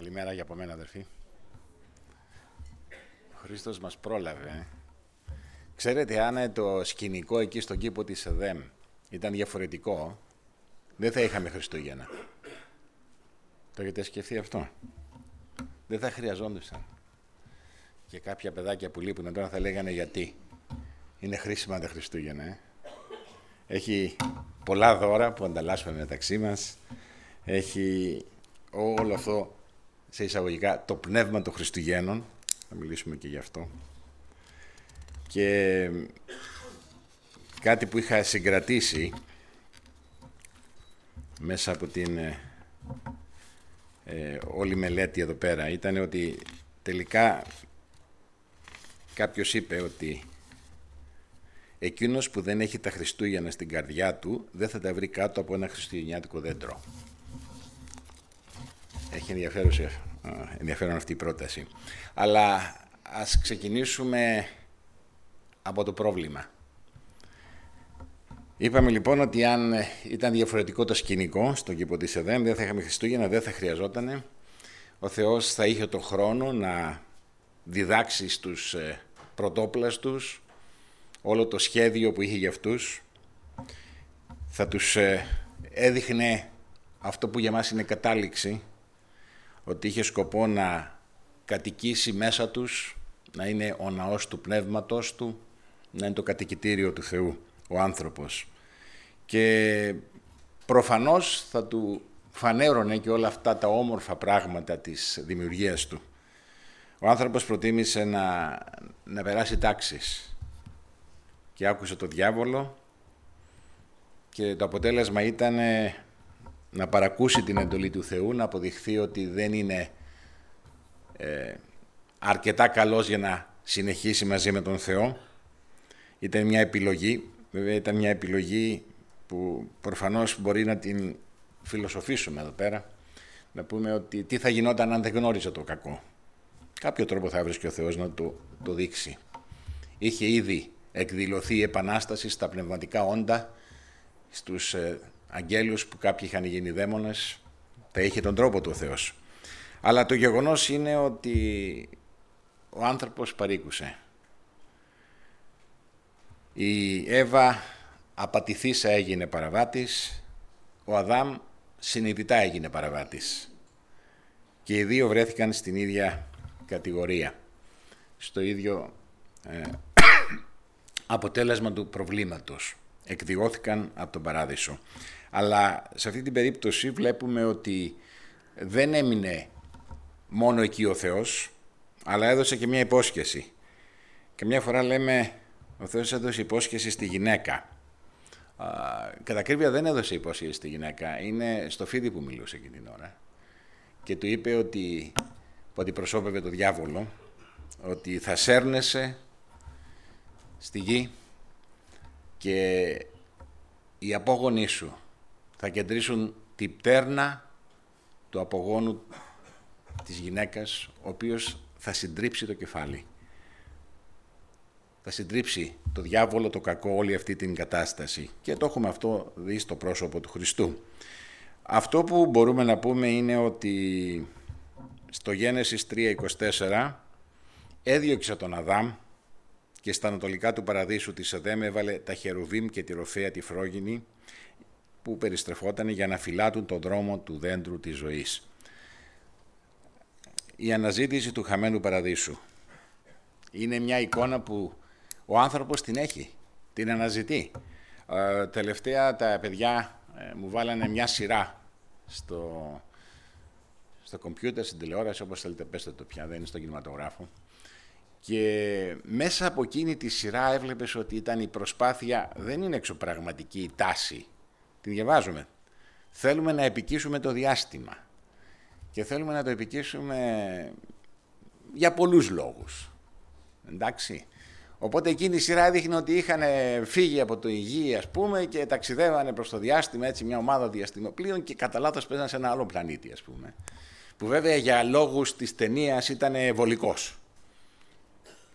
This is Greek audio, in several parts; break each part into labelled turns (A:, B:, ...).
A: Καλημέρα για από μένα, αδερφοί. Ο Χρήστος μας πρόλαβε. ε. Ξέρετε, αν το σκηνικό εκεί στον κήπο της ΕΔΕΜ ήταν διαφορετικό, δεν θα είχαμε Χριστούγεννα. Το έχετε σκεφτεί αυτό; Δεν θα χρειαζόντουσαν. Και κάποια παιδάκια που λείπουν τώρα θα λέγανε γιατί. Είναι χρήσιμα τα Χριστούγεννα, ε. Έχει πολλά δώρα που ανταλλάσσουμε μεταξύ μας. Έχει όλο αυτό, σε εισαγωγικά, το πνεύμα των Χριστουγέννων. Θα μιλήσουμε και γι' αυτό. Και κάτι που είχα συγκρατήσει μέσα από την ε, ε, όλη μελέτη εδώ πέρα ήταν ότι τελικά κάποιος είπε ότι εκείνος που δεν έχει τα Χριστούγεννα στην καρδιά του δεν θα τα βρει κάτω από ένα χριστουγεννιάτικο δέντρο. Έχει ενδιαφέρον, ενδιαφέρον αυτή η πρόταση. Αλλά ας ξεκινήσουμε από το πρόβλημα. Είπαμε λοιπόν ότι αν ήταν διαφορετικό το σκηνικό στον κήπο της ΕΔΕΜ, δεν θα είχαμε Χριστούγεννα, δεν θα χρειαζόταν. Ο Θεός θα είχε τον χρόνο να διδάξει στους ε, πρωτόπλαστους όλο το σχέδιο που είχε για αυτούς. Θα τους ε, έδειχνε αυτό που για μας είναι κατάληξη, ότι είχε σκοπό να κατοικήσει μέσα τους, να είναι ο ναός του πνεύματος του, να είναι το κατοικητήριο του Θεού, ο άνθρωπος. Και προφανώς θα του φανέρωνε και όλα αυτά τα όμορφα πράγματα της δημιουργίας του. Ο άνθρωπος προτίμησε να, να περάσει τάξεις και άκουσε το διάβολο και το αποτέλεσμα ήταν να παρακούσει την εντολή του Θεού, να αποδειχθεί ότι δεν είναι ε, αρκετά καλός για να συνεχίσει μαζί με τον Θεό. Ήταν μια επιλογή, βέβαια ήταν μια επιλογή που προφανώς μπορεί να την φιλοσοφήσουμε εδώ πέρα, να πούμε ότι τι θα γινόταν αν δεν γνώριζε το κακό. Κάποιο τρόπο θα έβρισκε ο Θεός να το, το δείξει. Είχε ήδη εκδηλωθεί η Επανάσταση στα πνευματικά όντα, στους ε, αγγέλους που κάποιοι είχαν γίνει δαίμονες, θα είχε τον τρόπο του ο Θεός. Αλλά το γεγονός είναι ότι ο άνθρωπος παρήκουσε. Η Εύα απατηθήσα έγινε παραβάτης, ο Αδάμ συνειδητά έγινε παραβάτης. Και οι δύο βρέθηκαν στην ίδια κατηγορία, στο ίδιο ε, αποτέλεσμα του προβλήματος. Εκδιώθηκαν από τον παράδεισο. Αλλά σε αυτή την περίπτωση βλέπουμε ότι δεν έμεινε μόνο εκεί ο Θεός, αλλά έδωσε και μια υπόσχεση. Και μια φορά λέμε, ο Θεός έδωσε υπόσχεση στη γυναίκα. Κατά ακρίβεια δεν έδωσε υπόσχεση στη γυναίκα, είναι στο φίδι που μιλούσε εκείνη την ώρα. Και του είπε ότι, που αντιπροσώπευε το διάβολο, ότι θα σέρνεσαι στη γη και οι απόγονοί σου θα κεντρήσουν την πτέρνα του απογόνου της γυναίκας, ο οποίος θα συντρίψει το κεφάλι. Θα συντρίψει το διάβολο, το κακό, όλη αυτή την κατάσταση. Και το έχουμε αυτό δει στο πρόσωπο του Χριστού. Αυτό που μπορούμε να πούμε είναι ότι στο Γένεσης 3.24 έδιωξε τον Αδάμ και στα ανατολικά του παραδείσου της Εδέμ έβαλε τα χερουβίμ και τη ροφέα τη φρόγινη που περιστρεφόταν για να φυλάτουν τον δρόμο του δέντρου της ζωής. Η αναζήτηση του χαμένου παραδείσου είναι μια εικόνα που ο άνθρωπος την έχει, την αναζητεί. Ε, τελευταία τα παιδιά ε, μου βάλανε μια σειρά στο, στο κομπιούτερ, στην τηλεόραση, όπως θέλετε πέστε το πια, δεν είναι στον κινηματογράφο. Και μέσα από εκείνη τη σειρά έβλεπες ότι ήταν η προσπάθεια, δεν είναι εξωπραγματική η τάση, την διαβάζουμε. Θέλουμε να επικίσουμε το διάστημα και θέλουμε να το επικίσουμε για πολλούς λόγους. Εντάξει. Οπότε εκείνη η σειρά έδειχνε ότι είχαν φύγει από το υγιή, ας πούμε, και ταξιδεύανε προς το διάστημα, έτσι, μια ομάδα διαστημοπλοίων και κατά λάθος παίζανε σε ένα άλλο πλανήτη, ας πούμε. Που βέβαια για λόγους της ταινίας ήταν βολικός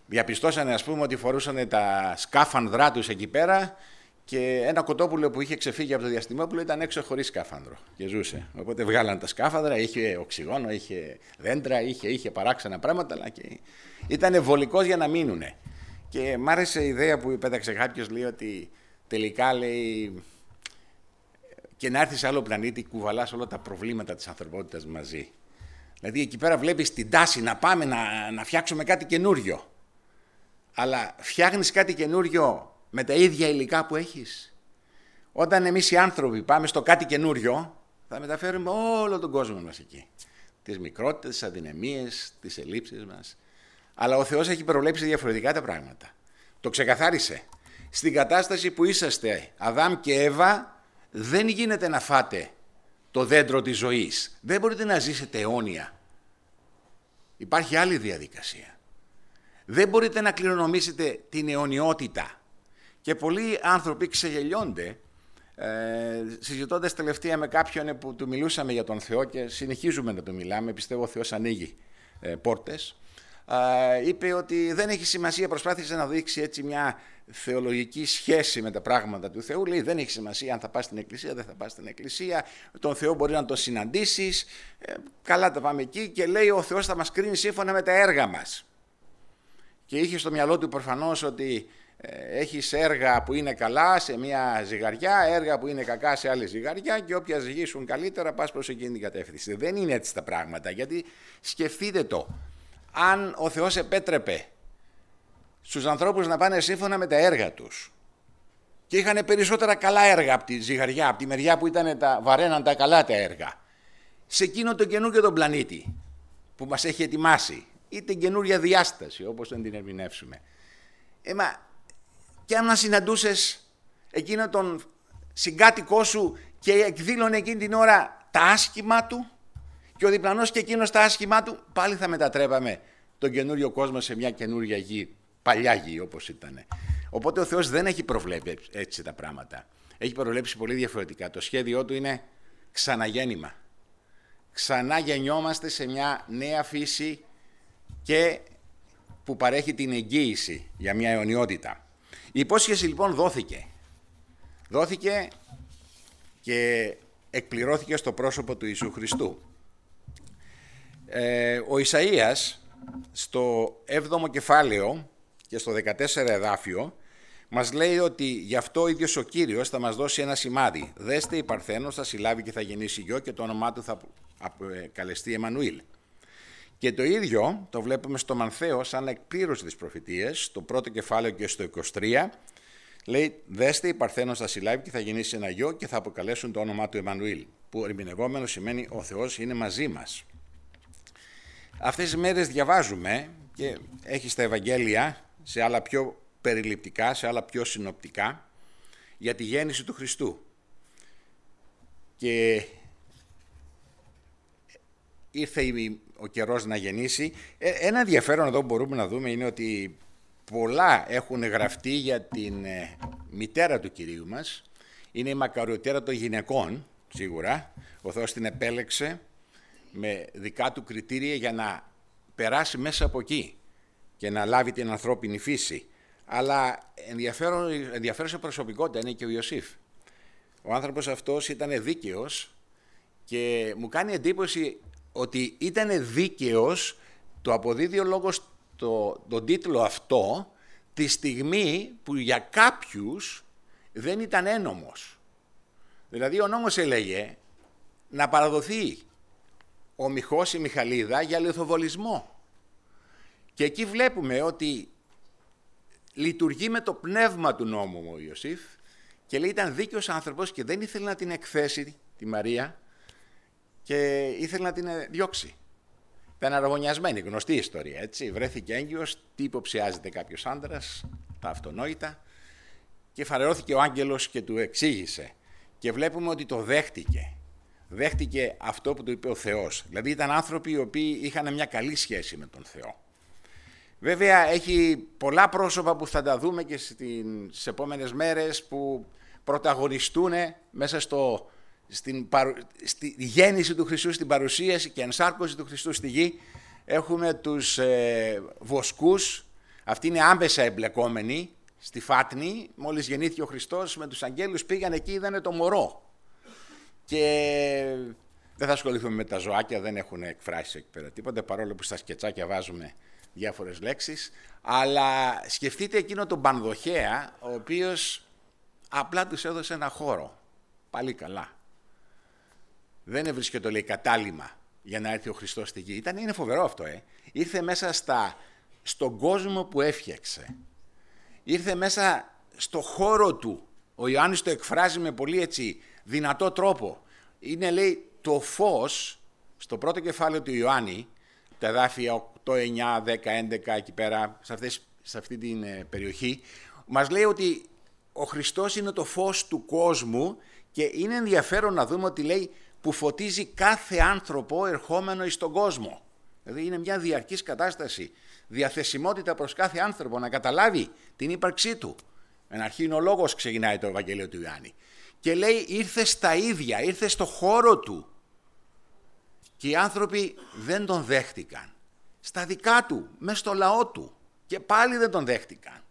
A: διαπιστώσανε ας πούμε ότι φορούσαν τα σκάφανδρά τους εκεί πέρα και ένα κοτόπουλο που είχε ξεφύγει από το διαστημόπουλο ήταν έξω χωρίς σκάφανδρο και ζούσε. Οπότε βγάλαν τα σκάφανδρα, είχε οξυγόνο, είχε δέντρα, είχε, είχε παράξενα πράγματα, αλλά και ήταν βολικός για να μείνουν. Και μ' άρεσε η ιδέα που πέταξε κάποιος, λέει ότι τελικά λέει και να έρθεις σε άλλο πλανήτη, κουβαλάς όλα τα προβλήματα της ανθρωπότητας μαζί. Δηλαδή εκεί πέρα βλέπεις την τάση να πάμε να, να φτιάξουμε κάτι καινούριο. Αλλά φτιάχνεις κάτι καινούριο με τα ίδια υλικά που έχεις. Όταν εμείς οι άνθρωποι πάμε στο κάτι καινούριο, θα μεταφέρουμε όλο τον κόσμο μας εκεί. Τις μικρότητες, τις αδυναμίες, τις ελλείψεις μας. Αλλά ο Θεός έχει προβλέψει διαφορετικά τα πράγματα. Το ξεκαθάρισε. Στην κατάσταση που είσαστε Αδάμ και Εύα, δεν γίνεται να φάτε το δέντρο της ζωής. Δεν μπορείτε να ζήσετε αιώνια. Υπάρχει άλλη διαδικασία. Δεν μπορείτε να κληρονομήσετε την αιωνιότητα. Και πολλοί άνθρωποι ξεγελιώνται ε, συζητώντας τελευταία με κάποιον που του μιλούσαμε για τον Θεό και συνεχίζουμε να του μιλάμε, πιστεύω ο Θεός ανοίγει ε, πόρτες, ε, είπε ότι δεν έχει σημασία, προσπάθησε να δείξει έτσι μια θεολογική σχέση με τα πράγματα του Θεού. Λέει δεν έχει σημασία αν θα πας στην εκκλησία, δεν θα πας στην εκκλησία, τον Θεό μπορεί να τον συναντήσεις, ε, καλά τα πάμε εκεί και λέει ο Θεός θα μας κρίνει σύμφωνα με τα έργα μας. Και είχε στο μυαλό του προφανώς ότι ε, έχεις έργα που είναι καλά σε μια ζυγαριά, έργα που είναι κακά σε άλλη ζυγαριά και όποια ζυγίσουν καλύτερα πας προς εκείνη την κατεύθυνση. Δεν είναι έτσι τα πράγματα, γιατί σκεφτείτε το. Αν ο Θεός επέτρεπε στους ανθρώπους να πάνε σύμφωνα με τα έργα τους και είχαν περισσότερα καλά έργα από τη ζυγαριά, από τη μεριά που ήταν τα, βαρέναν τα καλά τα έργα, σε εκείνο το καινούργιο τον πλανήτη που μας έχει ετοιμάσει, ή την καινούργια διάσταση, όπως τον την ερμηνεύσουμε. Ε, και αν συναντούσες εκείνο τον συγκάτοικό σου και εκδήλωνε εκείνη την ώρα τα άσχημα του και ο διπλανός και εκείνος τα άσχημά του, πάλι θα μετατρέπαμε τον καινούριο κόσμο σε μια καινούρια γη, παλιά γη όπως ήταν. Οπότε ο Θεός δεν έχει προβλέψει έτσι τα πράγματα. Έχει προβλέψει πολύ διαφορετικά. Το σχέδιό του είναι ξαναγέννημα. Ξανά γεννιόμαστε σε μια νέα φύση και που παρέχει την εγγύηση για μια αιωνιότητα. Η υπόσχεση λοιπόν δόθηκε. Δόθηκε και εκπληρώθηκε στο πρόσωπο του Ιησού Χριστού. Ε, ο Ισαΐας στο 7ο κεφάλαιο και στο 14 εδάφιο μας λέει ότι γι' αυτό ο ίδιος ο Κύριος θα μας δώσει ένα σημάδι. Δέστε η Παρθένος θα συλλάβει και θα γεννήσει γιο και το όνομά του θα ε, καλεστεί Εμμανουήλ. Και το ίδιο το βλέπουμε στο Μανθαίο σαν εκπλήρωση της προφητείας, στο πρώτο κεφάλαιο και στο 23, λέει «Δέστε η Παρθένος θα συλλάβει και θα γεννήσει ένα γιο και θα αποκαλέσουν το όνομά του Εμμανουήλ», που ερμηνευόμενο σημαίνει «Ο Θεός είναι μαζί μας». Αυτές τις μέρες διαβάζουμε και έχει στα Ευαγγέλια, σε άλλα πιο περιληπτικά, σε άλλα πιο συνοπτικά, για τη γέννηση του Χριστού. Και ήρθε ο καιρός να γεννήσει. Ε, ένα ενδιαφέρον εδώ που μπορούμε να δούμε είναι ότι πολλά έχουν γραφτεί για την ε, μητέρα του Κυρίου μας. Είναι η μακαριωτέρα των γυναικών, σίγουρα. Ο Θεός την επέλεξε με δικά του κριτήρια για να περάσει μέσα από εκεί και να λάβει την ανθρώπινη φύση. Αλλά ενδιαφέρον, ενδιαφέρουσα προσωπικότητα είναι και ο Ιωσήφ. Ο άνθρωπος αυτός ήταν δίκαιος και μου κάνει εντύπωση ότι ήταν δίκαιος, το αποδίδει ο λόγος το, τον τίτλο αυτό, τη στιγμή που για κάποιους δεν ήταν ένομος. Δηλαδή ο νόμος έλεγε να παραδοθεί ο Μιχός η Μιχαλίδα για λιθοβολισμό. Και εκεί βλέπουμε ότι λειτουργεί με το πνεύμα του νόμου ο Ιωσήφ και λέει ήταν δίκαιος άνθρωπος και δεν ήθελε να την εκθέσει τη Μαρία και ήθελε να την ε, διώξει. Ήταν αραγωνιασμένη, γνωστή ιστορία, έτσι. Βρέθηκε έγκυος, τι υποψιάζεται κάποιος άντρας, τα αυτονόητα και φαρερώθηκε ο άγγελος και του εξήγησε. Και βλέπουμε ότι το δέχτηκε. Δέχτηκε αυτό που του είπε ο Θεός. Δηλαδή ήταν άνθρωποι οι οποίοι είχαν μια καλή σχέση με τον Θεό. Βέβαια έχει πολλά πρόσωπα που θα τα δούμε και στις επόμενες μέρες που πρωταγωνιστούν μέσα στο στην στη γέννηση του Χριστού, στην παρουσίαση και ενσάρκωση του Χριστού στη γη, έχουμε τους ε, βοσκούς, αυτοί είναι άμεσα εμπλεκόμενοι στη Φάτνη, μόλις γεννήθηκε ο Χριστός, με τους αγγέλους πήγαν εκεί, είδανε το μωρό. Και δεν θα ασχοληθούμε με τα ζωάκια, δεν έχουν εκφράσει εκεί πέρα τίποτα, παρόλο που στα σκετσάκια βάζουμε διάφορες λέξεις. Αλλά σκεφτείτε εκείνο τον Πανδοχέα, ο οποίος απλά τους έδωσε ένα χώρο. Πάλι καλά. Δεν έβρισκε το λέει κατάλημα για να έρθει ο Χριστός στη γη. Ήταν, είναι φοβερό αυτό, ε. Ήρθε μέσα στα, στον κόσμο που έφτιαξε. Ήρθε μέσα στο χώρο του. Ο Ιωάννης το εκφράζει με πολύ έτσι δυνατό τρόπο. Είναι λέει το φως στο πρώτο κεφάλαιο του Ιωάννη, τα εδάφια 8, 9, 10, 11 εκεί πέρα, σε, αυτές, σε αυτή την ε, περιοχή, μας λέει ότι ο Χριστός είναι το φως του κόσμου και είναι ενδιαφέρον να δούμε ότι λέει που φωτίζει κάθε άνθρωπο ερχόμενο εις τον κόσμο. Δηλαδή είναι μια διαρκής κατάσταση, διαθεσιμότητα προς κάθε άνθρωπο να καταλάβει την ύπαρξή του. Εν αρχή είναι ο λόγος ξεκινάει το Ευαγγέλιο του Ιωάννη. Και λέει ήρθε στα ίδια, ήρθε στο χώρο του. Και οι άνθρωποι δεν τον δέχτηκαν. Στα δικά του, μέσα στο λαό του. Και πάλι δεν τον δέχτηκαν.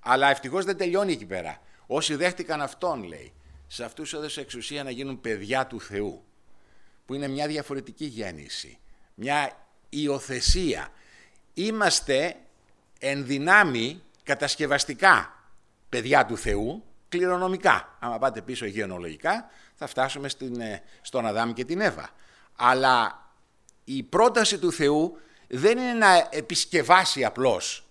A: Αλλά ευτυχώς δεν τελειώνει εκεί πέρα. Όσοι δέχτηκαν αυτόν λέει, σε αυτούς έδωσε εξουσία να γίνουν παιδιά του Θεού, που είναι μια διαφορετική γέννηση, μια υιοθεσία. Είμαστε εν δυνάμει κατασκευαστικά παιδιά του Θεού, κληρονομικά. Άμα πάτε πίσω γεωνολογικά, θα φτάσουμε στην, ε, στον Αδάμ και την Εύα. Αλλά η πρόταση του Θεού δεν είναι να επισκευάσει απλώς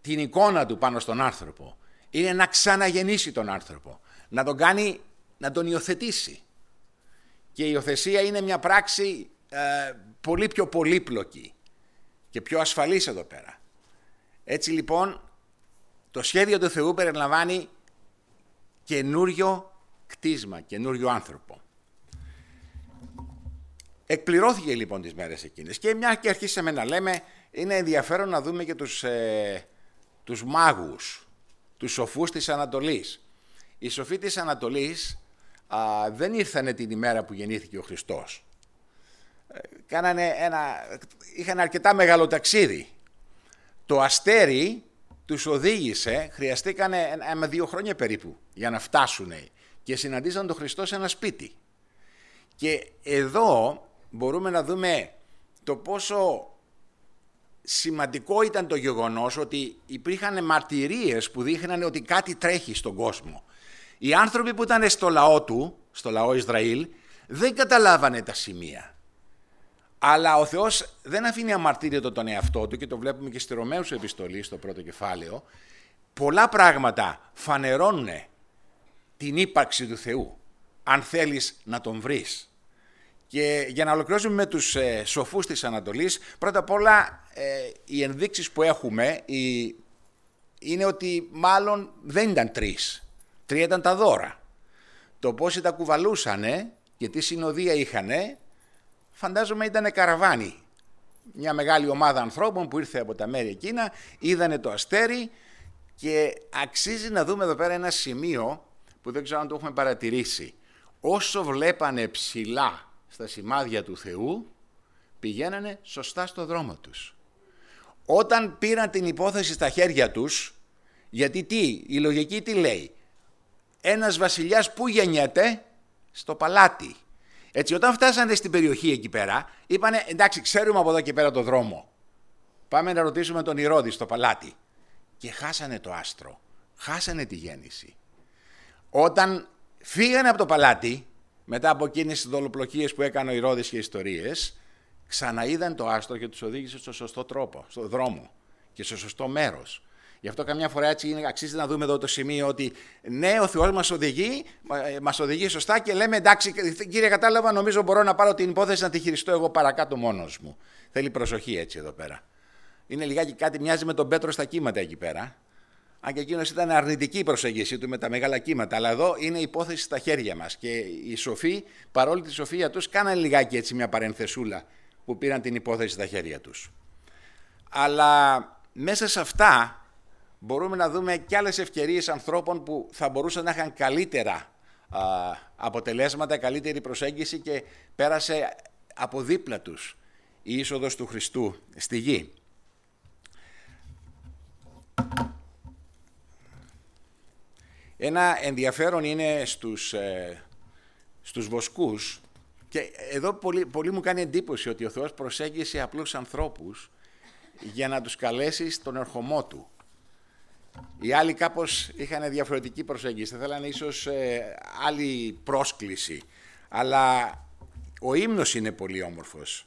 A: την εικόνα του πάνω στον άνθρωπο. Είναι να ξαναγεννήσει τον άνθρωπο να τον κάνει, να τον υιοθετήσει. Και η υιοθεσία είναι μια πράξη ε, πολύ πιο πολύπλοκη και πιο ασφαλής εδώ πέρα. Έτσι λοιπόν το σχέδιο του Θεού περιλαμβάνει καινούριο κτίσμα, καινούριο άνθρωπο. Εκπληρώθηκε λοιπόν τις μέρες εκείνες και μια και αρχίσαμε να λέμε είναι ενδιαφέρον να δούμε και τους, ε, τους μάγους, τους σοφούς της Ανατολής. Οι σοφοί της Ανατολής α, δεν ήρθανε την ημέρα που γεννήθηκε ο Χριστός. Ε, κάνανε ένα, είχαν αρκετά μεγάλο ταξίδι. Το αστέρι τους οδήγησε, χρειαστήκανε ένα, δύο χρόνια περίπου για να φτάσουν και συναντήσαν τον Χριστό σε ένα σπίτι. Και εδώ μπορούμε να δούμε το πόσο σημαντικό ήταν το γεγονός ότι υπήρχαν μαρτυρίες που δείχνανε ότι κάτι τρέχει στον κόσμο. Οι άνθρωποι που ήταν στο λαό του, στο λαό Ισραήλ, δεν καταλάβανε τα σημεία. Αλλά ο Θεός δεν αφήνει αμαρτύρητο τον εαυτό του και το βλέπουμε και στη Ρωμαίους επιστολή στο πρώτο κεφάλαιο. Πολλά πράγματα φανερώνουν την ύπαρξη του Θεού, αν θέλεις να τον βρεις. Και για να ολοκληρώσουμε με τους ε, σοφούς της Ανατολής, πρώτα απ' όλα ε, οι ενδείξεις που έχουμε είναι ότι μάλλον δεν ήταν τρεις. Τρία ήταν τα δώρα. Το πόσοι τα κουβαλούσανε και τι συνοδεία είχανε, φαντάζομαι ήταν καραβάνι. Μια μεγάλη ομάδα ανθρώπων που ήρθε από τα μέρη εκείνα, είδανε το αστέρι και αξίζει να δούμε εδώ πέρα ένα σημείο που δεν ξέρω αν το έχουμε παρατηρήσει. Όσο βλέπανε ψηλά στα σημάδια του Θεού, πηγαίνανε σωστά στο δρόμο τους. Όταν πήραν την υπόθεση στα χέρια τους, γιατί τι, η λογική τι λέει, ένας βασιλιάς που γεννιέται στο παλάτι. Έτσι όταν φτάσανε στην περιοχή εκεί πέρα είπανε εντάξει ξέρουμε από εδώ και πέρα το δρόμο. Πάμε να ρωτήσουμε τον Ηρώδη στο παλάτι. Και χάσανε το άστρο. Χάσανε τη γέννηση. Όταν φύγανε από το παλάτι μετά από εκείνες τις δολοπλοκίες που έκανε ο Ηρώδης και ιστορίες ξαναείδαν το άστρο και τους οδήγησε στο σωστό τρόπο, στο δρόμο και στο σωστό μέρος. Γι' αυτό καμιά φορά έτσι είναι, αξίζει να δούμε εδώ το σημείο ότι ναι, ο Θεός μας οδηγεί, μας οδηγεί σωστά και λέμε εντάξει, κύριε, κατάλαβα, νομίζω μπορώ να πάρω την υπόθεση να τη χειριστώ εγώ παρακάτω μόνος μου. Θέλει προσοχή έτσι εδώ πέρα. Είναι λιγάκι κάτι, μοιάζει με τον Πέτρο στα κύματα εκεί πέρα. Αν και εκείνος ήταν αρνητική η προσέγγιση του με τα μεγάλα κύματα. Αλλά εδώ είναι υπόθεση στα χέρια μας. Και οι σοφοί, παρόλη τη σοφία τους, κάνανε λιγάκι έτσι μια παρενθεσούλα που πήραν την υπόθεση στα χέρια τους. Αλλά μέσα σε αυτά μπορούμε να δούμε και άλλες ευκαιρίες ανθρώπων που θα μπορούσαν να είχαν καλύτερα αποτελέσματα, καλύτερη προσέγγιση και πέρασε από δίπλα τους η είσοδος του Χριστού στη γη. Ένα ενδιαφέρον είναι στους, ε, στους βοσκούς και εδώ πολύ, πολύ μου κάνει εντύπωση ότι ο Θεός προσέγγισε απλούς ανθρώπους για να τους καλέσει στον ερχομό Του. Οι άλλοι κάπως είχαν διαφορετική προσέγγιση, θα θέλανε ίσως ε, άλλη πρόσκληση. Αλλά ο ύμνος είναι πολύ όμορφος.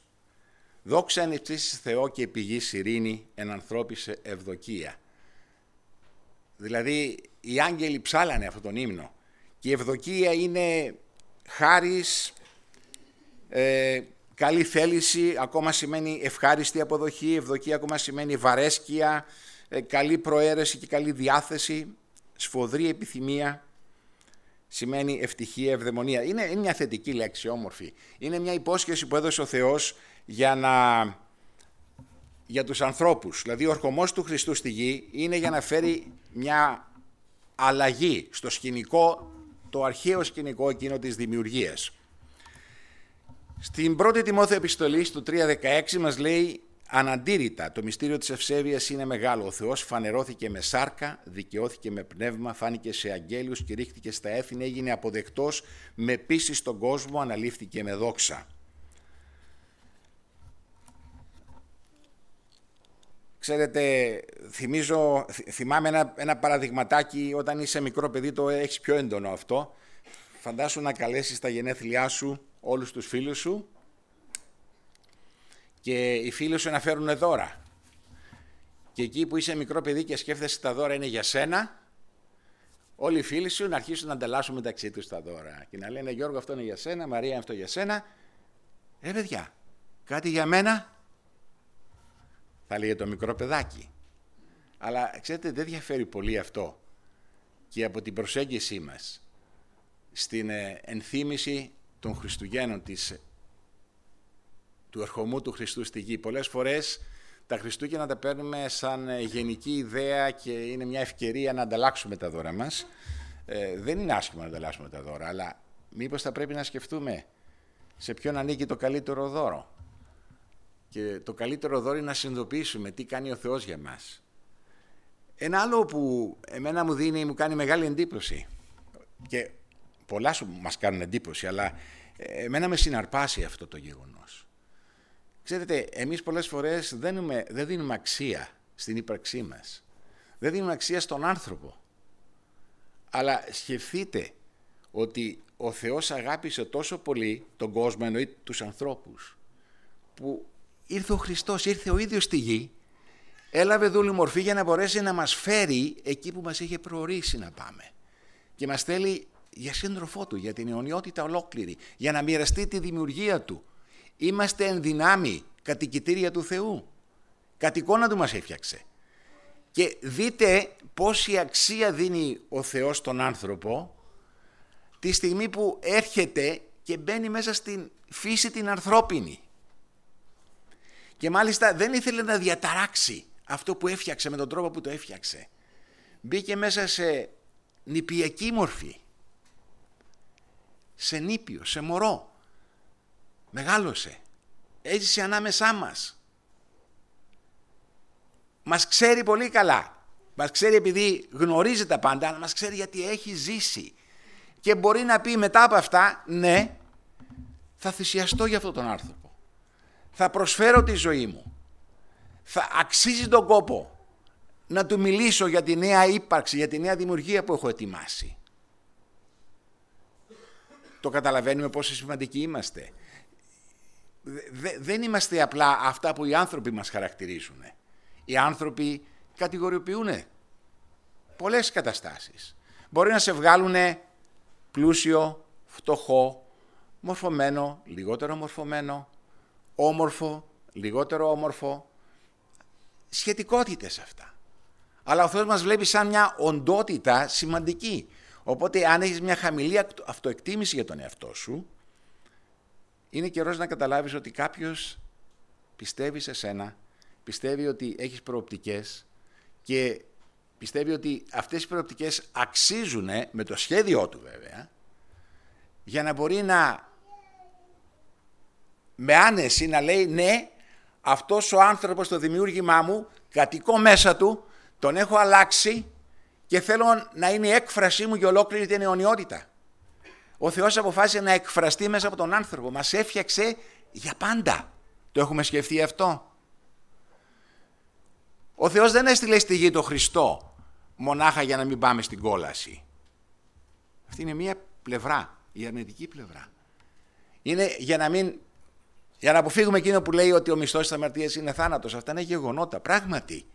A: Δόξα εν Θεό και πηγή ειρήνη εν ανθρώπισε ευδοκία. Δηλαδή οι άγγελοι ψάλανε αυτόν τον ύμνο και η ευδοκία είναι χάρις, ε, καλή θέληση, ακόμα σημαίνει ευχάριστη αποδοχή, ευδοκία ακόμα σημαίνει βαρέσκεια, ε, καλή προαίρεση και καλή διάθεση, σφοδρή επιθυμία, σημαίνει ευτυχία, ευδαιμονία. Είναι, είναι μια θετική λέξη, όμορφη. Είναι μια υπόσχεση που έδωσε ο Θεός για, να, για τους ανθρώπους. Δηλαδή ο ορκωμός του Χριστού στη γη είναι για να φέρει μια αλλαγή στο σκηνικό, το αρχαίο σκηνικό εκείνο της δημιουργίας. Στην πρώτη Τιμόθεο επιστολή του 3.16 μας λέει Αναντήρητα, το μυστήριο της ευσέβειας είναι μεγάλο. Ο Θεός φανερώθηκε με σάρκα, δικαιώθηκε με πνεύμα, φάνηκε σε αγγέλους, κηρύχθηκε στα έθνη, έγινε αποδεκτός με πίστη στον κόσμο, αναλήφθηκε με δόξα. Ξέρετε, θυμίζω, θυμάμαι ένα, ένα παραδειγματάκι όταν είσαι μικρό παιδί, το έχεις πιο έντονο αυτό. Φαντάσου να καλέσεις τα γενέθλιά σου όλους τους φίλους σου και οι φίλοι σου να φέρουν δώρα. Και εκεί που είσαι μικρό παιδί και σκέφτεσαι τα δώρα είναι για σένα, όλοι οι φίλοι σου να αρχίσουν να ανταλλάσσουν μεταξύ τους τα δώρα. Και να λένε Γιώργο αυτό είναι για σένα, Μαρία αυτό για σένα. Ε παιδιά, κάτι για μένα, θα λέγε το μικρό παιδάκι. Αλλά ξέρετε δεν διαφέρει πολύ αυτό και από την προσέγγιση μας στην ε, ενθύμηση των Χριστουγέννων της του ερχομού του Χριστού στη γη. Πολλές φορές τα Χριστούγεννα τα παίρνουμε σαν ε, γενική ιδέα και είναι μια ευκαιρία να ανταλλάξουμε τα δώρα μας. Ε, δεν είναι άσχημα να ανταλλάσσουμε τα δώρα, αλλά μήπως θα πρέπει να σκεφτούμε σε ποιον ανήκει το καλύτερο δώρο. Και το καλύτερο δώρο είναι να συνειδητοποιήσουμε τι κάνει ο Θεός για μας. Ένα άλλο που εμένα μου δίνει, μου κάνει μεγάλη εντύπωση και πολλά σου μας κάνουν εντύπωση, αλλά ε, εμένα με συναρπάσει αυτό το γεγονός. Ξέρετε, εμείς πολλές φορές δεν, δεν δίνουμε αξία στην ύπαρξή μας. Δεν δίνουμε αξία στον άνθρωπο. Αλλά σκεφτείτε ότι ο Θεός αγάπησε τόσο πολύ τον κόσμο, εννοεί τους ανθρώπους, που ήρθε ο Χριστός, ήρθε ο ίδιος στη γη, έλαβε δούλη μορφή για να μπορέσει να μας φέρει εκεί που μας είχε προορίσει να πάμε. Και μας θέλει για σύντροφό του, για την αιωνιότητα ολόκληρη, για να μοιραστεί τη δημιουργία του, Είμαστε εν δυνάμει κατοικητήρια του Θεού. Κατ' εικόνα του μας έφτιαξε. Και δείτε πόση αξία δίνει ο Θεός στον άνθρωπο τη στιγμή που έρχεται και μπαίνει μέσα στην φύση την ανθρώπινη. Και μάλιστα δεν ήθελε να διαταράξει αυτό που έφτιαξε με τον τρόπο που το έφτιαξε. Μπήκε μέσα σε νηπιακή μορφή. Σε νήπιο, σε μωρό μεγάλωσε, έζησε ανάμεσά μας. Μας ξέρει πολύ καλά. Μας ξέρει επειδή γνωρίζει τα πάντα, αλλά μας ξέρει γιατί έχει ζήσει. Και μπορεί να πει μετά από αυτά, ναι, θα θυσιαστώ για αυτόν τον άνθρωπο. Θα προσφέρω τη ζωή μου. Θα αξίζει τον κόπο να του μιλήσω για τη νέα ύπαρξη, για τη νέα δημιουργία που έχω ετοιμάσει. Το καταλαβαίνουμε πόσο σημαντικοί είμαστε δεν είμαστε απλά αυτά που οι άνθρωποι μας χαρακτηρίζουν. Οι άνθρωποι κατηγοριοποιούν πολλές καταστάσεις. Μπορεί να σε βγάλουν πλούσιο, φτωχό, μορφωμένο, λιγότερο μορφωμένο, όμορφο, λιγότερο όμορφο, σχετικότητες αυτά. Αλλά ο Θεός μας βλέπει σαν μια οντότητα σημαντική. Οπότε αν έχεις μια χαμηλή αυτοεκτίμηση για τον εαυτό σου, είναι καιρός να καταλάβεις ότι κάποιος πιστεύει σε σένα, πιστεύει ότι έχεις προοπτικές και πιστεύει ότι αυτές οι προοπτικές αξίζουν, με το σχέδιό του βέβαια, για να μπορεί να με άνεση να λέει ναι, αυτός ο άνθρωπος το δημιούργημά μου, κατοικώ μέσα του, τον έχω αλλάξει και θέλω να είναι η έκφρασή μου για ολόκληρη την αιωνιότητα. Ο Θεός αποφάσισε να εκφραστεί μέσα από τον άνθρωπο. Μας έφτιαξε για πάντα. Το έχουμε σκεφτεί αυτό; Ο Θεός δεν έστειλε στη γη τον Χριστό μονάχα για να μην πάμε στην κόλαση. Αυτή είναι μία πλευρά, η αρνητική πλευρά. Είναι για να μην για να αποφύγουμε εκείνο που λέει ότι ο μισθός της αμαρτίας είναι θάνατος. Αυτά είναι γεγονότα. Πράγματι,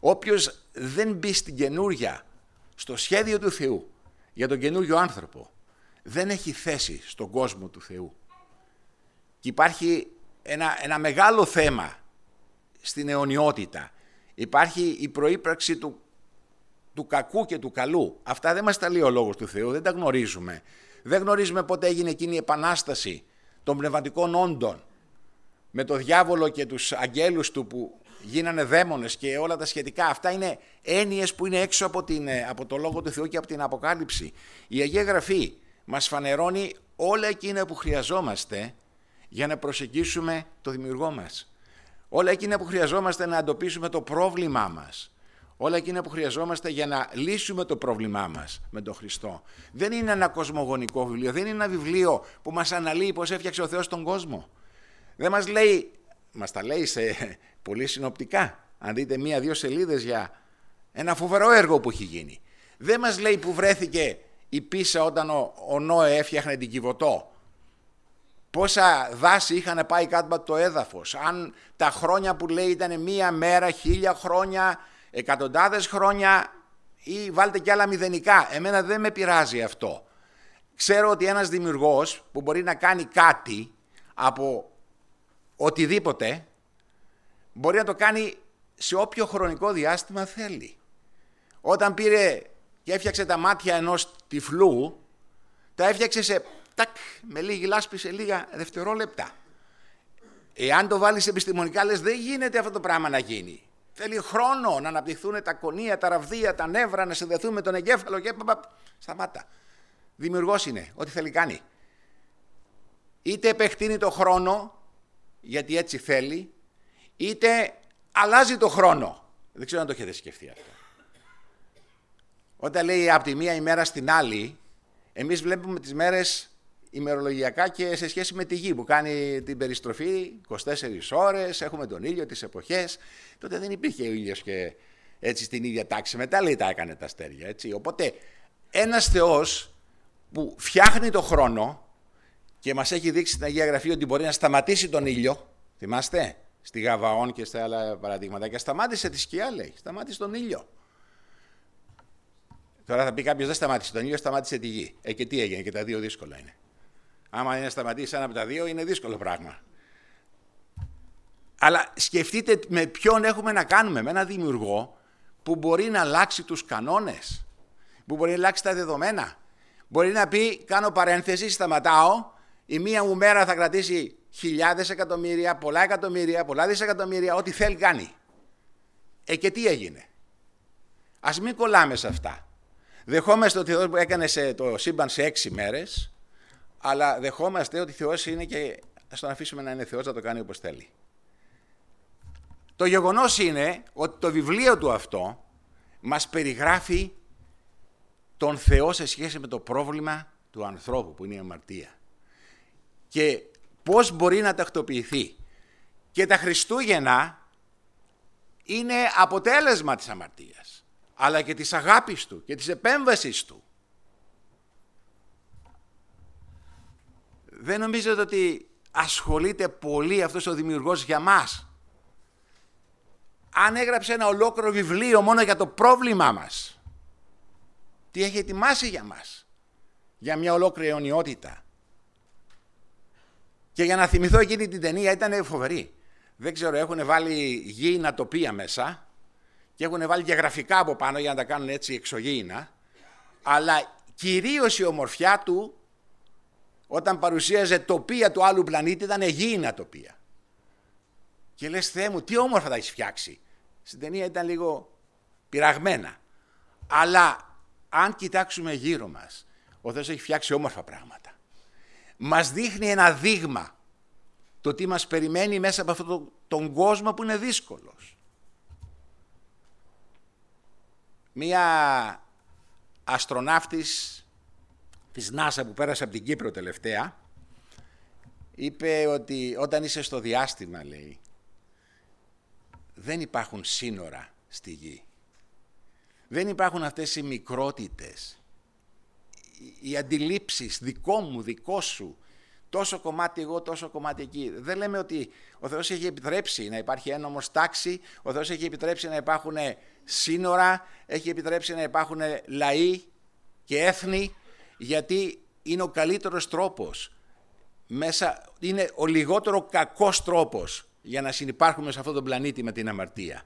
A: όποιος δεν μπει στην καινούρια, στο σχέδιο του Θεού για τον καινούριο άνθρωπο, δεν έχει θέση στον κόσμο του Θεού. Και υπάρχει ένα, ένα μεγάλο θέμα στην αιωνιότητα. Υπάρχει η προύπαρξη του, του κακού και του καλού. Αυτά δεν μας τα λέει ο Λόγος του Θεού, δεν τα γνωρίζουμε. Δεν γνωρίζουμε πότε έγινε εκείνη η επανάσταση των πνευματικών όντων με το διάβολο και τους αγγέλους του που γίνανε δαίμονες και όλα τα σχετικά. Αυτά είναι έννοιες που είναι έξω από, την, από το Λόγο του Θεού και από την Αποκάλυψη. Η Αγία Γραφή μας φανερώνει όλα εκείνα που χρειαζόμαστε για να προσεγγίσουμε το δημιουργό μας. Όλα εκείνα που χρειαζόμαστε να αντοπίσουμε το πρόβλημά μας. Όλα εκείνα που χρειαζόμαστε για να λύσουμε το πρόβλημά μας με τον Χριστό. Δεν είναι ένα κοσμογονικό βιβλίο, δεν είναι ένα βιβλίο που μας αναλύει πώς έφτιαξε ο Θεός τον κόσμο. Δεν μας λέει, μας τα λέει σε πολύ συνοπτικά. Αν δείτε μία-δύο σελίδες για ένα φοβερό έργο που έχει γίνει. Δεν μας λέει που βρέθηκε η πίσα όταν ο, ο Νόε έφτιαχνε την Κιβωτό. Πόσα δάση είχαν πάει κάτω από το έδαφος. Αν τα χρόνια που λέει ήταν μία μέρα, χίλια χρόνια, εκατοντάδες χρόνια ή βάλτε κι άλλα μηδενικά. Εμένα δεν με πειράζει αυτό. Ξέρω ότι ένας δημιουργός που μπορεί να κάνει κάτι από οτιδήποτε μπορεί να το κάνει σε όποιο χρονικό διάστημα θέλει. Όταν πήρε και έφτιαξε τα μάτια ενός τυφλού, τα έφτιαξε σε τάκ, με λίγη λάσπη σε λίγα δευτερόλεπτα. Εάν το βάλεις επιστημονικά, λες δεν γίνεται αυτό το πράγμα να γίνει. Θέλει χρόνο να αναπτυχθούν τα κονία, τα ραβδία, τα νεύρα, να συνδεθούν με τον εγκέφαλο και παπα, σταμάτα. Δημιουργός είναι, ό,τι θέλει κάνει. Είτε επεκτείνει το χρόνο, γιατί έτσι θέλει, είτε αλλάζει το χρόνο. Δεν ξέρω αν το έχετε σκεφτεί αυτό. Όταν λέει από τη μία ημέρα στην άλλη, εμείς βλέπουμε τις μέρες ημερολογιακά και σε σχέση με τη γη που κάνει την περιστροφή 24 ώρες, έχουμε τον ήλιο, τις εποχές. Τότε δεν υπήρχε ο ήλιος και έτσι στην ίδια τάξη. Μετά λέει τα έκανε τα αστέρια. Έτσι. Οπότε ένας Θεός που φτιάχνει το χρόνο και μας έχει δείξει στην Αγία Γραφή ότι μπορεί να σταματήσει τον ήλιο, θυμάστε, στη Γαβαών και στα άλλα παραδείγματα και σταμάτησε τη σκιά λέει, σταμάτησε τον ήλιο. Τώρα θα πει κάποιος δεν σταμάτησε τον ήλιο, σταμάτησε τη γη. Ε, και τι έγινε, και τα δύο δύσκολα είναι. Άμα είναι σταματήσει ένα από τα δύο, είναι δύσκολο πράγμα. Αλλά σκεφτείτε με ποιον έχουμε να κάνουμε, με ένα δημιουργό που μπορεί να αλλάξει τους κανόνες, που μπορεί να αλλάξει τα δεδομένα. Μπορεί να πει, κάνω παρένθεση, σταματάω, η μία μου μέρα θα κρατήσει χιλιάδες εκατομμύρια, πολλά εκατομμύρια, πολλά δισεκατομμύρια, ό,τι θέλει κάνει. Ε, και τι έγινε. Ας μην κολλάμε σε αυτά. Δεχόμαστε ότι ο Θεός έκανε σε το σύμπαν σε έξι μέρες, αλλά δεχόμαστε ότι ο Θεός είναι και ας τον αφήσουμε να είναι Θεός, να το κάνει όπως θέλει. Το γεγονός είναι ότι το βιβλίο του αυτό μας περιγράφει τον Θεό σε σχέση με το πρόβλημα του ανθρώπου που είναι η αμαρτία. Και πώς μπορεί να τακτοποιηθεί. Και τα Χριστούγεννα είναι αποτέλεσμα της αμαρτίας αλλά και της αγάπης του και της επέμβασης του. Δεν νομίζετε ότι ασχολείται πολύ αυτός ο δημιουργός για μας. Αν έγραψε ένα ολόκληρο βιβλίο μόνο για το πρόβλημά μας, τι έχει ετοιμάσει για μας, για μια ολόκληρη αιωνιότητα. Και για να θυμηθώ εκείνη την ταινία ήταν φοβερή. Δεν ξέρω, έχουν βάλει γήινα τοπία μέσα και έχουν βάλει και γραφικά από πάνω για να τα κάνουν έτσι εξωγήινα, αλλά κυρίως η ομορφιά του όταν παρουσίαζε τοπία του άλλου πλανήτη ήταν γήινα τοπία. Και λες Θεέ μου τι όμορφα τα έχεις φτιάξει. Στην ταινία ήταν λίγο πειραγμένα. Αλλά αν κοιτάξουμε γύρω μας, ο Θεός έχει φτιάξει όμορφα πράγματα. Μας δείχνει ένα δείγμα το τι μας περιμένει μέσα από αυτόν τον κόσμο που είναι δύσκολος. Μία αστροναύτης της ΝΑΣΑ που πέρασε από την Κύπρο τελευταία, είπε ότι όταν είσαι στο διάστημα, λέει, δεν υπάρχουν σύνορα στη γη. Δεν υπάρχουν αυτές οι μικρότητες, οι αντιλήψεις δικό μου, δικό σου, τόσο κομμάτι εγώ, τόσο κομμάτι εκεί. Δεν λέμε ότι ο Θεός έχει επιτρέψει να υπάρχει ένομος τάξη, ο Θεός έχει επιτρέψει να υπάρχουν σύνορα, έχει επιτρέψει να υπάρχουν λαοί και έθνη, γιατί είναι ο καλύτερος τρόπος, μέσα, είναι ο λιγότερο κακός τρόπος για να συνεπάρχουμε σε αυτόν τον πλανήτη με την αμαρτία.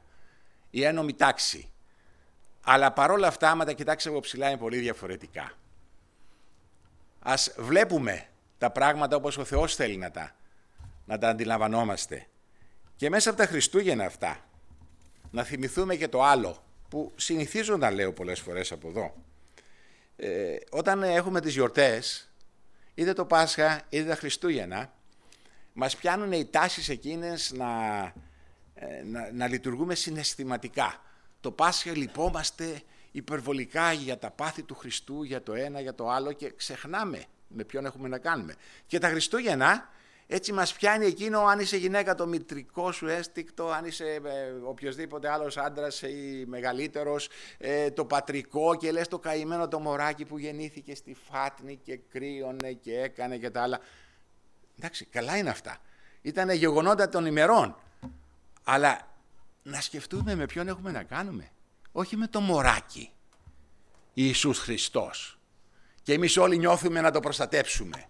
A: Η ένομη τάξη. Αλλά παρόλα αυτά, άμα τα κοιτάξουμε από ψηλά, είναι πολύ διαφορετικά. Ας βλέπουμε τα πράγματα όπως ο Θεός θέλει να τα, να τα αντιλαμβανόμαστε. Και μέσα από τα Χριστούγεννα αυτά, να θυμηθούμε και το άλλο, που συνηθίζω να λέω πολλές φορές από εδώ. Ε, όταν έχουμε τις γιορτές, είτε το Πάσχα είτε τα Χριστούγεννα, μας πιάνουν οι τάσεις εκείνες να, ε, να, να λειτουργούμε συναισθηματικά. Το Πάσχα λυπόμαστε υπερβολικά για τα πάθη του Χριστού, για το ένα, για το άλλο και ξεχνάμε με ποιον έχουμε να κάνουμε. Και τα Χριστούγεννα έτσι μας πιάνει εκείνο αν είσαι γυναίκα το μητρικό σου έστικτο, αν είσαι ε, οποιοδήποτε άλλος άντρας ή μεγαλύτερος, ε, το πατρικό και λες το καημένο το μωράκι που γεννήθηκε στη Φάτνη και κρύωνε και έκανε και τα άλλα. Εντάξει, καλά είναι αυτά. Ήταν γεγονότα των ημερών. Αλλά να σκεφτούμε με ποιον έχουμε να κάνουμε. Όχι με το μωράκι. Ιησούς Χριστός. Και εμείς όλοι νιώθουμε να το προστατέψουμε.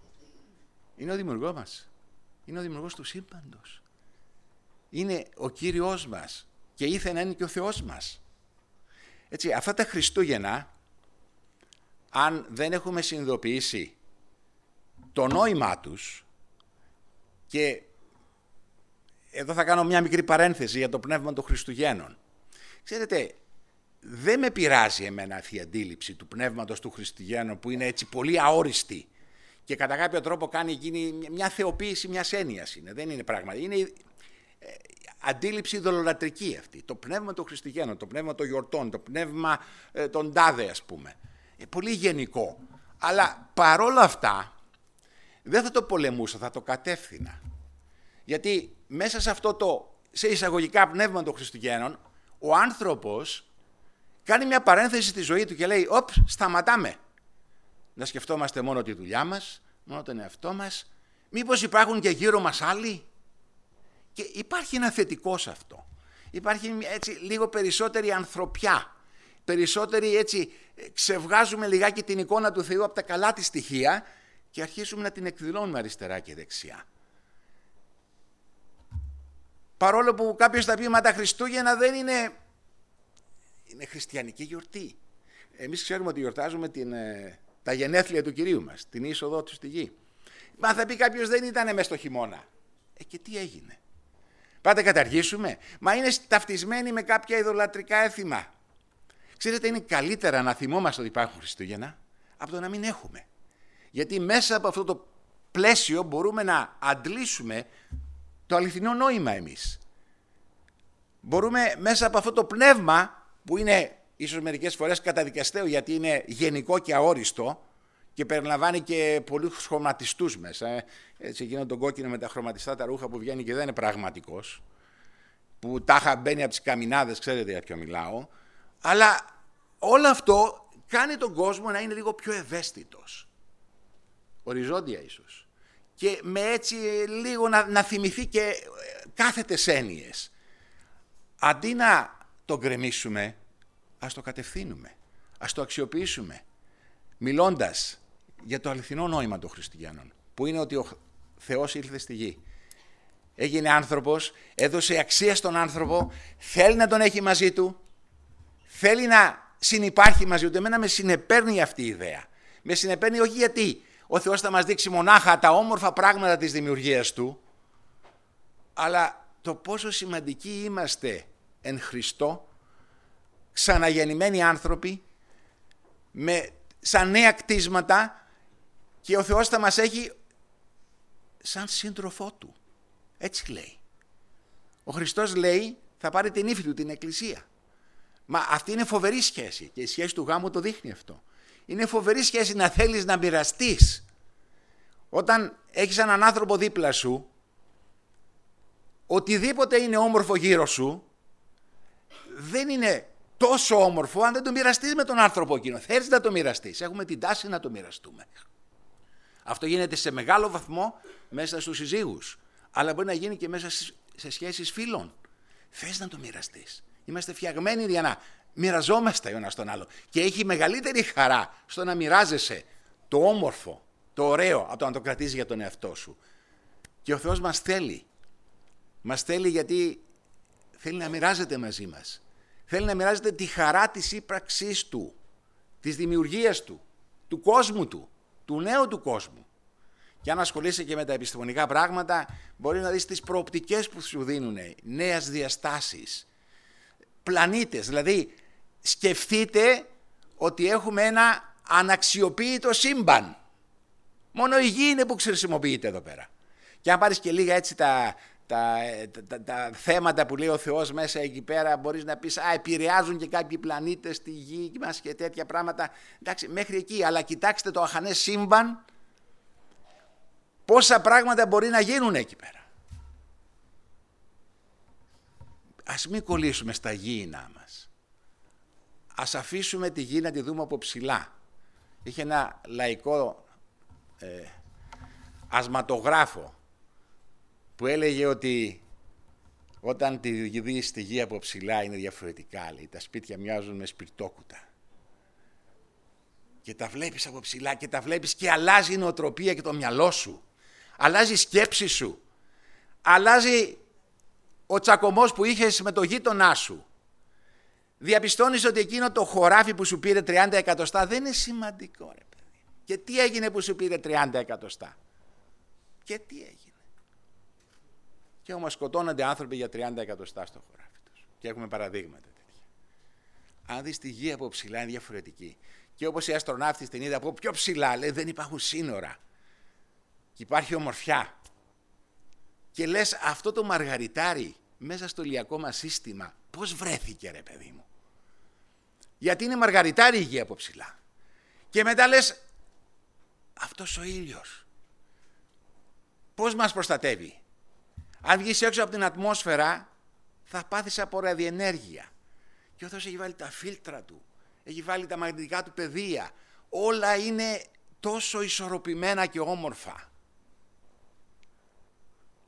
A: Είναι ο δημιουργός μας. Είναι ο δημιουργός του σύμπαντος. Είναι ο Κύριος μας και ήθελε να είναι και ο Θεός μας. Έτσι, αυτά τα Χριστούγεννα, αν δεν έχουμε συνειδητοποιήσει το νόημά τους και εδώ θα κάνω μια μικρή παρένθεση για το πνεύμα των Χριστουγέννων. Ξέρετε, δεν με πειράζει εμένα αυτή η αντίληψη του πνεύματος του Χριστουγέννων που είναι έτσι πολύ αόριστη και κατά κάποιο τρόπο κάνει εκείνη μια θεοποίηση μιας έννοιας είναι. Δεν είναι πράγμα. Είναι ε, αντίληψη δολολατρική αυτή. Το πνεύμα των Χριστουγέννων, το πνεύμα των γιορτών, το πνεύμα ε, των τάδε ας πούμε. Ε, πολύ γενικό. Αλλά παρόλα αυτά δεν θα το πολεμούσα, θα το κατεύθυνα. Γιατί μέσα σε αυτό το σε εισαγωγικά πνεύμα των Χριστουγέννων ο άνθρωπος κάνει μια παρένθεση στη ζωή του και λέει «Οπς, σταματάμε» να σκεφτόμαστε μόνο τη δουλειά μας, μόνο τον εαυτό μας, μήπως υπάρχουν και γύρω μας άλλοι; Και υπάρχει ένα θετικό σε αυτό. Υπάρχει έτσι λίγο περισσότερη ανθρωπιά, περισσότερη έτσι ξεβγάζουμε λιγάκι την εικόνα του Θεού από τα καλά της στοιχεία και αρχίσουμε να την εκδηλώνουμε αριστερά και δεξιά. Παρόλο που κάποιος θα πει «Μα τα Χριστούγεννα δεν είναι, είναι χριστιανική γιορτή». Εμείς ξέρουμε ότι γιορτάζουμε την, ε, τα γενέθλια του Κυρίου μας, την είσοδό του στη γη. Μα θα πει κάποιος δεν ήταν μέσα στο χειμώνα. Ε και τι έγινε; Πάτε καταργήσουμε; Μα είναι ταυτισμένοι με κάποια ειδωλατρικά έθιμα. Ξέρετε είναι καλύτερα να θυμόμαστε ότι υπάρχουν Χριστούγεννα από το να μην έχουμε. Γιατί μέσα από αυτό το πλαίσιο μπορούμε να αντλήσουμε το αληθινό νόημα εμείς. Μπορούμε μέσα από αυτό το πνεύμα που είναι ίσως μερικές φορές καταδικαστέο γιατί είναι γενικό και αόριστο και περιλαμβάνει και πολλούς χρωματιστούς μέσα. Ε. Έτσι εκείνο τον κόκκινο με τα χρωματιστά τα ρούχα που βγαίνει και δεν είναι πραγματικός, που τάχα μπαίνει από τις καμινάδες, ξέρετε για ποιο μιλάω, αλλά όλο αυτό κάνει τον κόσμο να είναι λίγο πιο ευαίσθητος. Οριζόντια ίσως. Και με έτσι λίγο να, να θυμηθεί και ε, κάθετες έννοιες. Αντί να τον γκρεμίσουμε, ας το κατευθύνουμε, ας το αξιοποιήσουμε, μιλώντας για το αληθινό νόημα των Χριστιανών, που είναι ότι ο Θεός ήλθε στη γη. Έγινε άνθρωπος, έδωσε αξία στον άνθρωπο, θέλει να τον έχει μαζί του, θέλει να συνυπάρχει μαζί του. Εμένα με συνεπέρνει αυτή η ιδέα. Με συνεπέρνει όχι γιατί ο Θεός θα μας δείξει μονάχα τα όμορφα πράγματα της δημιουργίας Του, αλλά το πόσο σημαντικοί είμαστε εν Χριστώ ξαναγεννημένοι άνθρωποι με, σαν νέα κτίσματα και ο Θεός θα μας έχει σαν σύντροφό Του. Έτσι λέει. Ο Χριστός λέει θα πάρει την ύφη Του, την Εκκλησία. Μα αυτή είναι φοβερή σχέση και η σχέση του γάμου το δείχνει αυτό. Είναι φοβερή σχέση να θέλεις να μοιραστείς. Όταν έχεις έναν άνθρωπο δίπλα σου, οτιδήποτε είναι όμορφο γύρω σου, δεν είναι τόσο όμορφο αν δεν το μοιραστείς με τον άνθρωπο εκείνο. Θέλεις να το μοιραστείς. Έχουμε την τάση να το μοιραστούμε. Αυτό γίνεται σε μεγάλο βαθμό μέσα στους συζύγους. Αλλά μπορεί να γίνει και μέσα σε σχέσεις φίλων. Θες να το μοιραστείς. Είμαστε φτιαγμένοι για να μοιραζόμαστε ο ένας τον άλλο. Και έχει μεγαλύτερη χαρά στο να μοιράζεσαι το όμορφο, το ωραίο, από το να το κρατήσεις για τον εαυτό σου. Και ο Θεός μας θέλει. Μας θέλει γιατί θέλει να μοιράζεται μαζί μας. Θέλει να μοιράζεται τη χαρά της ύπραξής του, της δημιουργίας του, του κόσμου του, του νέου του κόσμου. Και αν ασχολείσαι και με τα επιστημονικά πράγματα, μπορεί να δεις τις προοπτικές που σου δίνουν, νέες διαστάσεις, πλανήτες. Δηλαδή, σκεφτείτε ότι έχουμε ένα αναξιοποίητο σύμπαν. Μόνο η γη είναι που χρησιμοποιείται εδώ πέρα. Και αν πάρεις και λίγα έτσι τα, τα, τα, τα, θέματα που λέει ο Θεός μέσα εκεί πέρα μπορείς να πεις α, επηρεάζουν και κάποιοι πλανήτες τη γη μας και τέτοια πράγματα. Εντάξει, μέχρι εκεί, αλλά κοιτάξτε το αχανές σύμπαν πόσα πράγματα μπορεί να γίνουν εκεί πέρα. Ας μην κολλήσουμε στα γήινα μας. Ας αφήσουμε τη γη να τη δούμε από ψηλά. Είχε ένα λαϊκό ε, ασματογράφο που έλεγε ότι όταν τη δεις τη γη από ψηλά είναι διαφορετικά, λέει, τα σπίτια μοιάζουν με σπιρτόκουτα. Και τα βλέπεις από ψηλά και τα βλέπεις και αλλάζει η νοοτροπία και το μυαλό σου. Αλλάζει η σκέψη σου. Αλλάζει ο τσακωμός που είχες με το γείτονά σου. Διαπιστώνεις ότι εκείνο το χωράφι που σου πήρε 30 εκατοστά δεν είναι σημαντικό ρε παιδί. Και τι έγινε που σου πήρε 30 εκατοστά; Και τι έγινε; Και όμως σκοτώνονται άνθρωποι για 30 εκατοστά στο χωράφι τους. Και έχουμε παραδείγματα τέτοια. Αν δεις τη γη από ψηλά είναι διαφορετική. Και όπως οι αστροναύτες την είδα από πιο ψηλά, λέει δεν υπάρχουν σύνορα. Και υπάρχει ομορφιά. Και λες αυτό το μαργαριτάρι μέσα στο ηλιακό μας σύστημα πώς βρέθηκε ρε παιδί μου; Γιατί είναι μαργαριτάρι η γη από ψηλά. Και μετά λες αυτός ο ήλιος πώς μας προστατεύει; Αν βγεις έξω από την ατμόσφαιρα θα πάθεις από ραδιενέργεια. Και ο Θεός έχει βάλει τα φίλτρα του, έχει βάλει τα μαγνητικά του πεδία. Όλα είναι τόσο ισορροπημένα και όμορφα.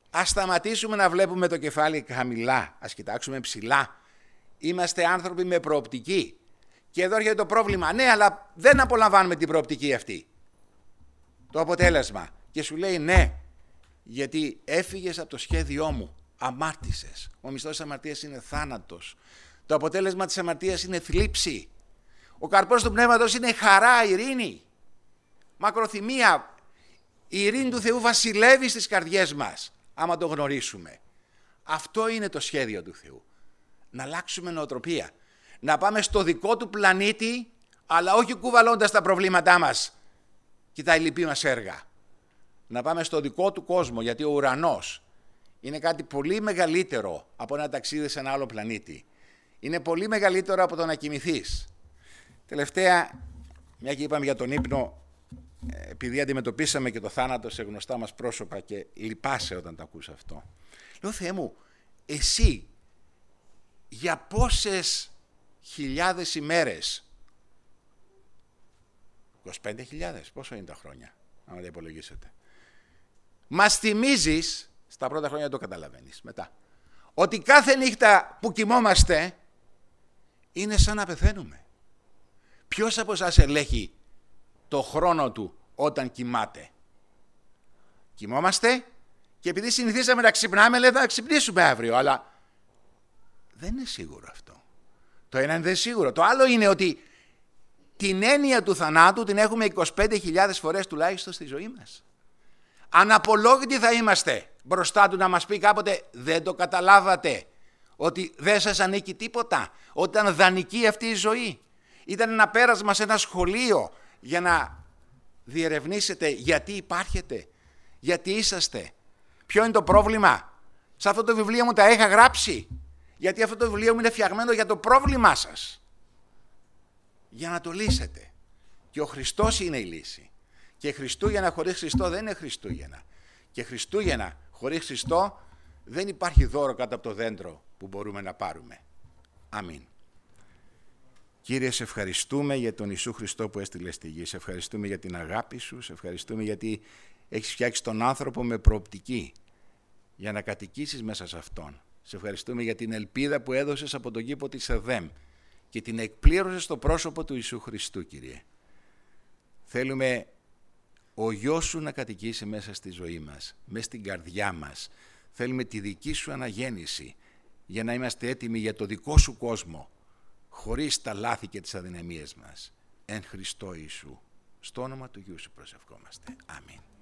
A: Ας σταματήσουμε να βλέπουμε το κεφάλι χαμηλά, ας κοιτάξουμε ψηλά. Είμαστε άνθρωποι με προοπτική. Και εδώ έρχεται το πρόβλημα. Ναι, αλλά δεν απολαμβάνουμε την προοπτική αυτή. Το αποτέλεσμα. Και σου λέει ναι, γιατί έφυγες από το σχέδιό μου, αμάρτησες. Ο μισθός της αμαρτίας είναι θάνατος. Το αποτέλεσμα της αμαρτίας είναι θλίψη. Ο καρπός του πνεύματος είναι χαρά, ειρήνη, μακροθυμία. Η ειρήνη του Θεού βασιλεύει στις καρδιές μας, άμα το γνωρίσουμε. Αυτό είναι το σχέδιο του Θεού. Να αλλάξουμε νοοτροπία. Να πάμε στο δικό του πλανήτη, αλλά όχι κουβαλώντας τα προβλήματά μας και τα ελληπή μας έργα να πάμε στο δικό του κόσμο, γιατί ο ουρανός είναι κάτι πολύ μεγαλύτερο από ένα ταξίδι σε ένα άλλο πλανήτη. Είναι πολύ μεγαλύτερο από το να κοιμηθείς. Τελευταία, μια και είπαμε για τον ύπνο, ε, επειδή αντιμετωπίσαμε και το θάνατο σε γνωστά μας πρόσωπα και λυπάσαι όταν το ακούς αυτό. Λέω, Θεέ μου, εσύ για πόσες χιλιάδες ημέρες, 25.000, πόσο είναι τα χρόνια, άμα τα υπολογίσετε. Μας θυμίζεις, στα πρώτα χρόνια το καταλαβαίνεις μετά, ότι κάθε νύχτα που κοιμόμαστε είναι σαν να πεθαίνουμε. Ποιος από εσάς ελέγχει το χρόνο του όταν κοιμάται; Κοιμόμαστε και επειδή συνηθίσαμε να ξυπνάμε, λέει θα ξυπνήσουμε αύριο, αλλά δεν είναι σίγουρο αυτό. Το ένα είναι σίγουρο. Το άλλο είναι ότι την έννοια του θανάτου την έχουμε 25.000 φορές τουλάχιστον στη ζωή μας. Αναπολόγητοι θα είμαστε μπροστά του να μας πει κάποτε δεν το καταλάβατε ότι δεν σας ανήκει τίποτα, ότι ήταν δανεική αυτή η ζωή. Ήταν ένα πέρασμα σε ένα σχολείο για να διερευνήσετε γιατί υπάρχετε, γιατί είσαστε, ποιο είναι το πρόβλημα; Σε αυτό το βιβλίο μου τα είχα γράψει, γιατί αυτό το βιβλίο μου είναι φτιαγμένο για το πρόβλημά σας. Για να το λύσετε. Και ο Χριστός είναι η λύση. Και Χριστούγεννα χωρίς Χριστό δεν είναι Χριστούγεννα. Και Χριστούγεννα χωρίς Χριστό δεν υπάρχει δώρο κάτω από το δέντρο που μπορούμε να πάρουμε. Αμήν. Κύριε, σε ευχαριστούμε για τον Ιησού Χριστό που έστειλε στη γη. Σε ευχαριστούμε για την αγάπη σου. Σε ευχαριστούμε γιατί έχεις φτιάξει τον άνθρωπο με προοπτική για να κατοικήσεις μέσα σε Αυτόν. Σε ευχαριστούμε για την ελπίδα που έδωσες από τον κήπο της Εδέμ και την εκπλήρωσες στο πρόσωπο του Ιησού Χριστού, Κύριε. Θέλουμε ο γιος σου να κατοικήσει μέσα στη ζωή μας, μέσα στην καρδιά μας. Θέλουμε τη δική σου αναγέννηση για να είμαστε έτοιμοι για το δικό σου κόσμο, χωρίς τα λάθη και τις αδυναμίες μας. Εν Χριστώ Ιησού. Στο όνομα του Γιού σου προσευχόμαστε. Αμήν.